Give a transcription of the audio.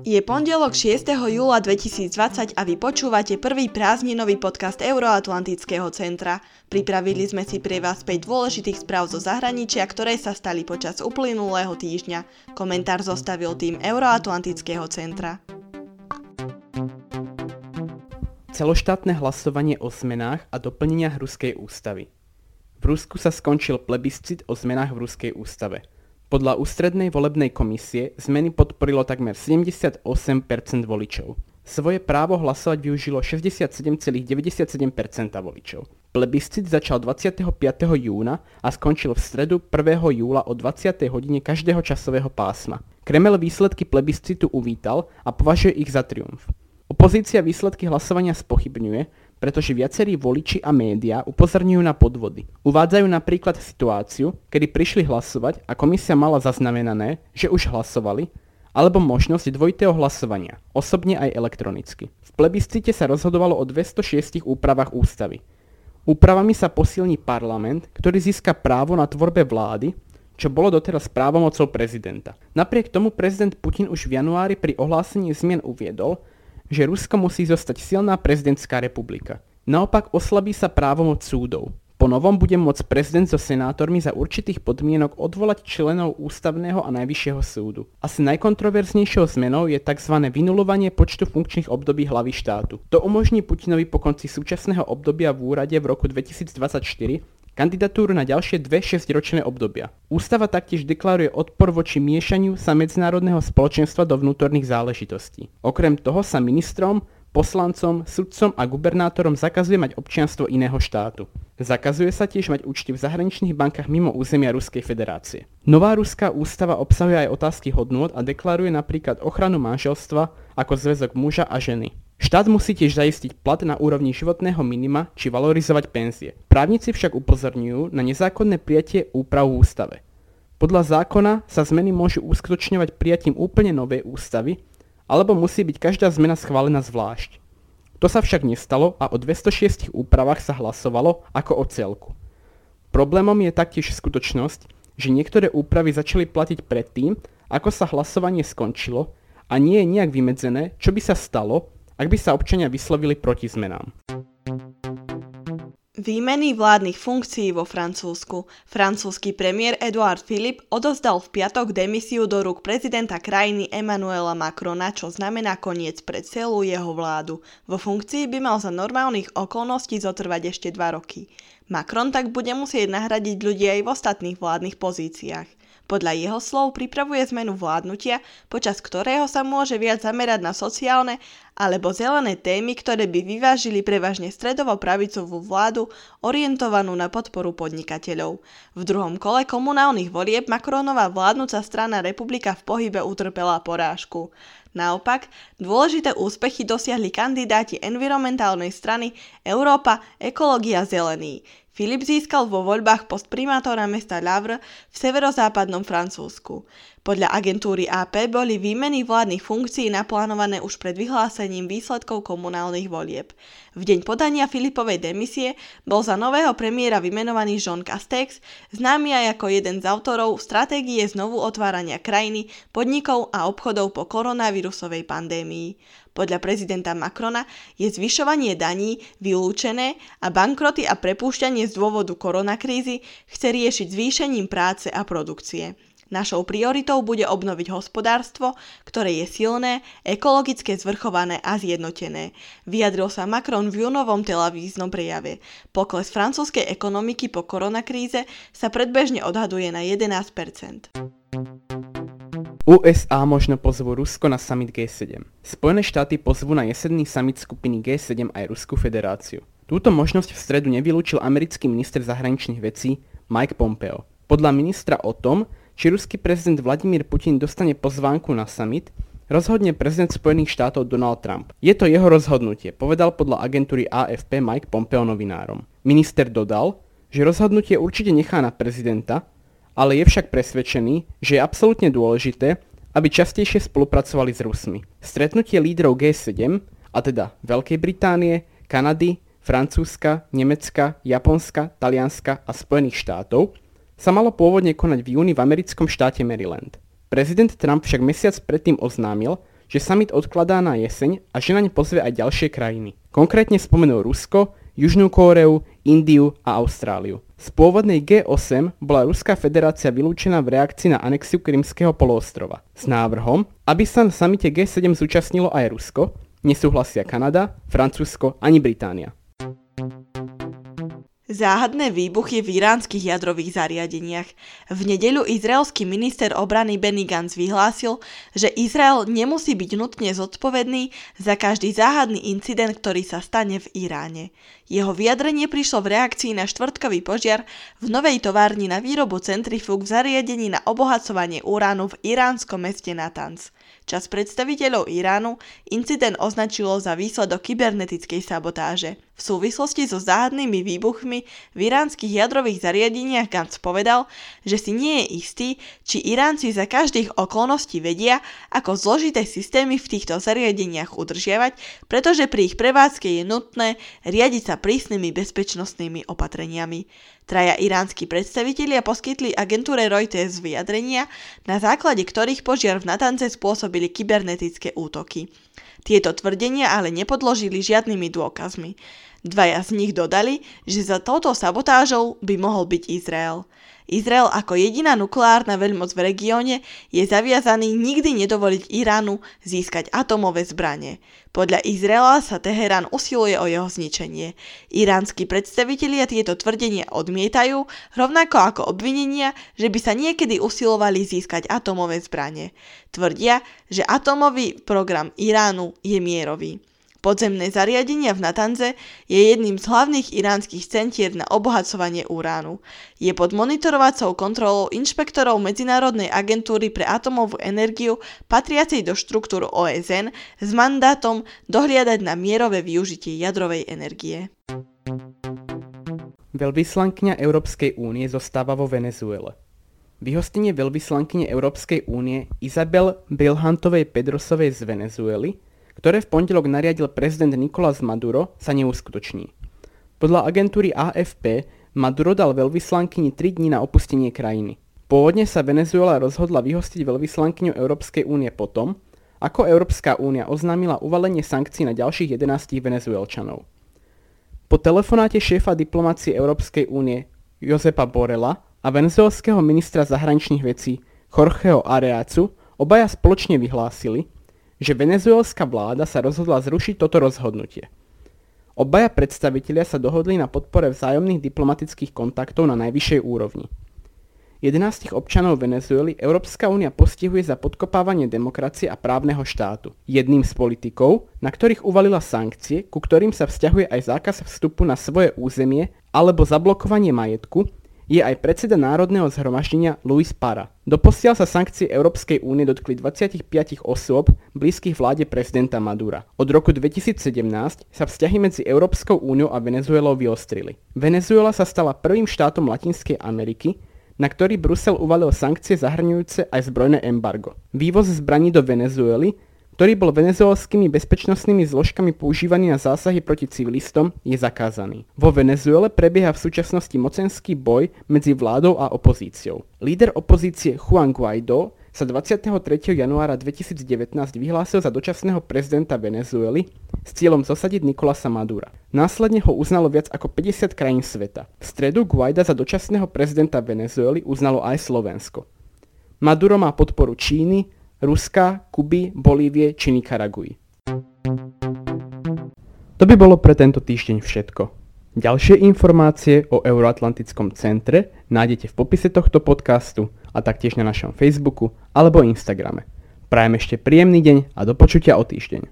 Je pondelok 6. júla 2020 a vy počúvate prvý prázdninový podcast Euroatlantického centra. Pripravili sme si pre vás 5 dôležitých správ zo zahraničia, ktoré sa stali počas uplynulého týždňa. Komentár zostavil tým Euroatlantického centra. Celoštátne hlasovanie o zmenách a doplneniach Ruskej ústavy. V Rusku sa skončil plebiscit o zmenách v Ruskej ústave – podľa ústrednej volebnej komisie zmeny podporilo takmer 78% voličov. Svoje právo hlasovať využilo 67,97% voličov. Plebiscit začal 25. júna a skončil v stredu 1. júla o 20. hodine každého časového pásma. Kremel výsledky plebiscitu uvítal a považuje ich za triumf. Opozícia výsledky hlasovania spochybňuje, pretože viacerí voliči a médiá upozorňujú na podvody. Uvádzajú napríklad situáciu, kedy prišli hlasovať a komisia mala zaznamenané, že už hlasovali, alebo možnosť dvojitého hlasovania, osobne aj elektronicky. V plebiscite sa rozhodovalo o 206 úpravách ústavy. Úpravami sa posilní parlament, ktorý získa právo na tvorbe vlády, čo bolo doteraz právomocou prezidenta. Napriek tomu prezident Putin už v januári pri ohlásení zmien uviedol, že Rusko musí zostať silná prezidentská republika. Naopak oslabí sa právomoc súdov. Po novom bude môcť prezident so senátormi za určitých podmienok odvolať členov ústavného a najvyššieho súdu. Asi najkontroverznejšou zmenou je tzv. vynulovanie počtu funkčných období hlavy štátu. To umožní Putinovi po konci súčasného obdobia v úrade v roku 2024 kandidatúru na ďalšie dve šesťročné obdobia. Ústava taktiež deklaruje odpor voči miešaniu sa medzinárodného spoločenstva do vnútorných záležitostí. Okrem toho sa ministrom, poslancom, sudcom a gubernátorom zakazuje mať občianstvo iného štátu. Zakazuje sa tiež mať účty v zahraničných bankách mimo územia Ruskej federácie. Nová ruská ústava obsahuje aj otázky hodnôt a deklaruje napríklad ochranu manželstva ako zväzok muža a ženy. Štát musí tiež zaistiť plat na úrovni životného minima či valorizovať penzie. Právnici však upozorňujú na nezákonné prijatie úprav v ústave. Podľa zákona sa zmeny môžu uskutočňovať prijatím úplne novej ústavy, alebo musí byť každá zmena schválená zvlášť. To sa však nestalo a o 206 úpravách sa hlasovalo ako o celku. Problémom je taktiež skutočnosť, že niektoré úpravy začali platiť predtým, ako sa hlasovanie skončilo a nie je nejak vymedzené, čo by sa stalo, ak by sa občania vyslovili proti zmenám. Výmeny vládnych funkcií vo Francúzsku. Francúzsky premiér Edouard Philippe odozdal v piatok demisiu do rúk prezidenta krajiny Emmanuela Macrona, čo znamená koniec pre celú jeho vládu. Vo funkcii by mal za normálnych okolností zotrvať ešte dva roky. Macron tak bude musieť nahradiť ľudí aj v ostatných vládnych pozíciách. Podľa jeho slov pripravuje zmenu vládnutia, počas ktorého sa môže viac zamerať na sociálne alebo zelené témy, ktoré by vyvážili prevažne stredovo-pravicovú vládu orientovanú na podporu podnikateľov. V druhom kole komunálnych volieb Macronová vládnúca strana Republika v pohybe utrpela porážku. Naopak, dôležité úspechy dosiahli kandidáti environmentálnej strany Európa, Ekológia, Zelený. Filip získal vo voľbách post primátora mesta Lavre v severozápadnom Francúzsku. Podľa agentúry AP boli výmeny vládnych funkcií naplánované už pred vyhlásením výsledkov komunálnych volieb. V deň podania Filipovej demisie bol za nového premiéra vymenovaný Jean Castex, známy aj ako jeden z autorov stratégie znovu otvárania krajiny, podnikov a obchodov po koronavírusovej pandémii. Podľa prezidenta Macrona je zvyšovanie daní vylúčené a bankroty a prepúšťanie z dôvodu koronakrízy chce riešiť zvýšením práce a produkcie. Našou prioritou bude obnoviť hospodárstvo, ktoré je silné, ekologické zvrchované a zjednotené. Vyjadril sa Macron v júnovom televíznom prejave. Pokles francúzskej ekonomiky po koronakríze sa predbežne odhaduje na 11%. USA možno pozvú Rusko na summit G7. Spojené štáty pozvú na jesenný summit skupiny G7 aj Ruskú federáciu. Túto možnosť v stredu nevylúčil americký minister zahraničných vecí Mike Pompeo. Podľa ministra o tom, či ruský prezident Vladimír Putin dostane pozvánku na summit, rozhodne prezident Spojených štátov Donald Trump. Je to jeho rozhodnutie, povedal podľa agentúry AFP Mike Pompeo novinárom. Minister dodal, že rozhodnutie určite nechá na prezidenta, ale je však presvedčený, že je absolútne dôležité, aby častejšie spolupracovali s Rusmi. Stretnutie lídrov G7, a teda Veľkej Británie, Kanady, Francúzska, Nemecka, Japonska, Talianska a Spojených štátov sa malo pôvodne konať v júni v americkom štáte Maryland. Prezident Trump však mesiac predtým oznámil, že summit odkladá na jeseň a že naň pozve aj ďalšie krajiny. Konkrétne spomenul Rusko, Južnú Kóreu, Indiu a Austráliu. Z pôvodnej G8 bola Ruská federácia vylúčená v reakcii na anexiu Krymského poloostrova. S návrhom, aby sa na samite G7 zúčastnilo aj Rusko, nesúhlasia Kanada, Francúzsko ani Británia. Záhadné výbuchy v iránskych jadrových zariadeniach. V nedeľu izraelský minister obrany Benny Gantz vyhlásil, že Izrael nemusí byť nutne zodpovedný za každý záhadný incident, ktorý sa stane v Iráne. Jeho vyjadrenie prišlo v reakcii na štvrtkový požiar v novej továrni na výrobu centrifúg v zariadení na obohacovanie uránu v iránskom meste Natanz. Čas predstaviteľov Iránu incident označilo za výsledok kybernetickej sabotáže. V súvislosti so záhadnými výbuchmi v iránskych jadrových zariadeniach Gantz povedal, že si nie je istý, či Iránci za každých okolností vedia, ako zložité systémy v týchto zariadeniach udržiavať, pretože pri ich prevádzke je nutné riadiť sa prísnymi bezpečnostnými opatreniami. Traja iránsky predstavitelia poskytli agentúre Reuters vyjadrenia, na základe ktorých požiar v Natance spôsobili kybernetické útoky. Tieto tvrdenia ale nepodložili žiadnymi dôkazmi. Dvaja z nich dodali, že za touto sabotážou by mohol byť Izrael. Izrael ako jediná nukleárna veľmoc v regióne je zaviazaný nikdy nedovoliť Iránu získať atomové zbranie. Podľa Izraela sa Teherán usiluje o jeho zničenie. Iránsky predstavitelia tieto tvrdenia odmietajú, rovnako ako obvinenia, že by sa niekedy usilovali získať atomové zbranie. Tvrdia, že atomový program Iránu je mierový. Podzemné zariadenia v Natanze je jedným z hlavných iránskych centier na obohacovanie uránu. Je pod monitorovacou kontrolou inšpektorov Medzinárodnej agentúry pre atomovú energiu patriacej do štruktúr OSN s mandátom dohliadať na mierové využitie jadrovej energie. Veľvyslankyňa Európskej únie zostáva vo Venezuele. Vyhostenie veľvyslankyne Európskej únie Izabel Bilhantovej Pedrosovej z Venezuely ktoré v pondelok nariadil prezident Nicolás Maduro, sa neuskutoční. Podľa agentúry AFP Maduro dal veľvyslankyni 3 dní na opustenie krajiny. Pôvodne sa Venezuela rozhodla vyhostiť veľvyslankyňu Európskej únie potom, ako Európska únia oznámila uvalenie sankcií na ďalších 11 venezuelčanov. Po telefonáte šéfa diplomácie Európskej únie Josepa Borela a venezuelského ministra zahraničných vecí Jorgeho Areacu obaja spoločne vyhlásili, že venezuelská vláda sa rozhodla zrušiť toto rozhodnutie. Obaja predstavitelia sa dohodli na podpore vzájomných diplomatických kontaktov na najvyššej úrovni. 11 občanov Venezuely Európska únia postihuje za podkopávanie demokracie a právneho štátu. Jedným z politikov, na ktorých uvalila sankcie, ku ktorým sa vzťahuje aj zákaz vstupu na svoje územie alebo zablokovanie majetku, je aj predseda Národného zhromaždenia Luis Para. Doposiaľ sa sankcie Európskej únie dotkli 25 osôb blízkych vláde prezidenta Madura. Od roku 2017 sa vzťahy medzi Európskou úniou a Venezuelou vyostrili. Venezuela sa stala prvým štátom Latinskej Ameriky, na ktorý Brusel uvalil sankcie zahrňujúce aj zbrojné embargo. Vývoz zbraní do Venezuely ktorý bol venezuelskými bezpečnostnými zložkami používaný na zásahy proti civilistom, je zakázaný. Vo Venezuele prebieha v súčasnosti mocenský boj medzi vládou a opozíciou. Líder opozície Juan Guaido sa 23. januára 2019 vyhlásil za dočasného prezidenta Venezuely s cieľom zosadiť Nikolasa Madura. Následne ho uznalo viac ako 50 krajín sveta. V stredu Guaida za dočasného prezidenta Venezuely uznalo aj Slovensko. Maduro má podporu Číny, Ruska, Kuby, Bolívie či Nikaraguji. To by bolo pre tento týždeň všetko. Ďalšie informácie o Euroatlantickom centre nájdete v popise tohto podcastu a taktiež na našom Facebooku alebo Instagrame. Prajem ešte príjemný deň a do počutia o týždeň.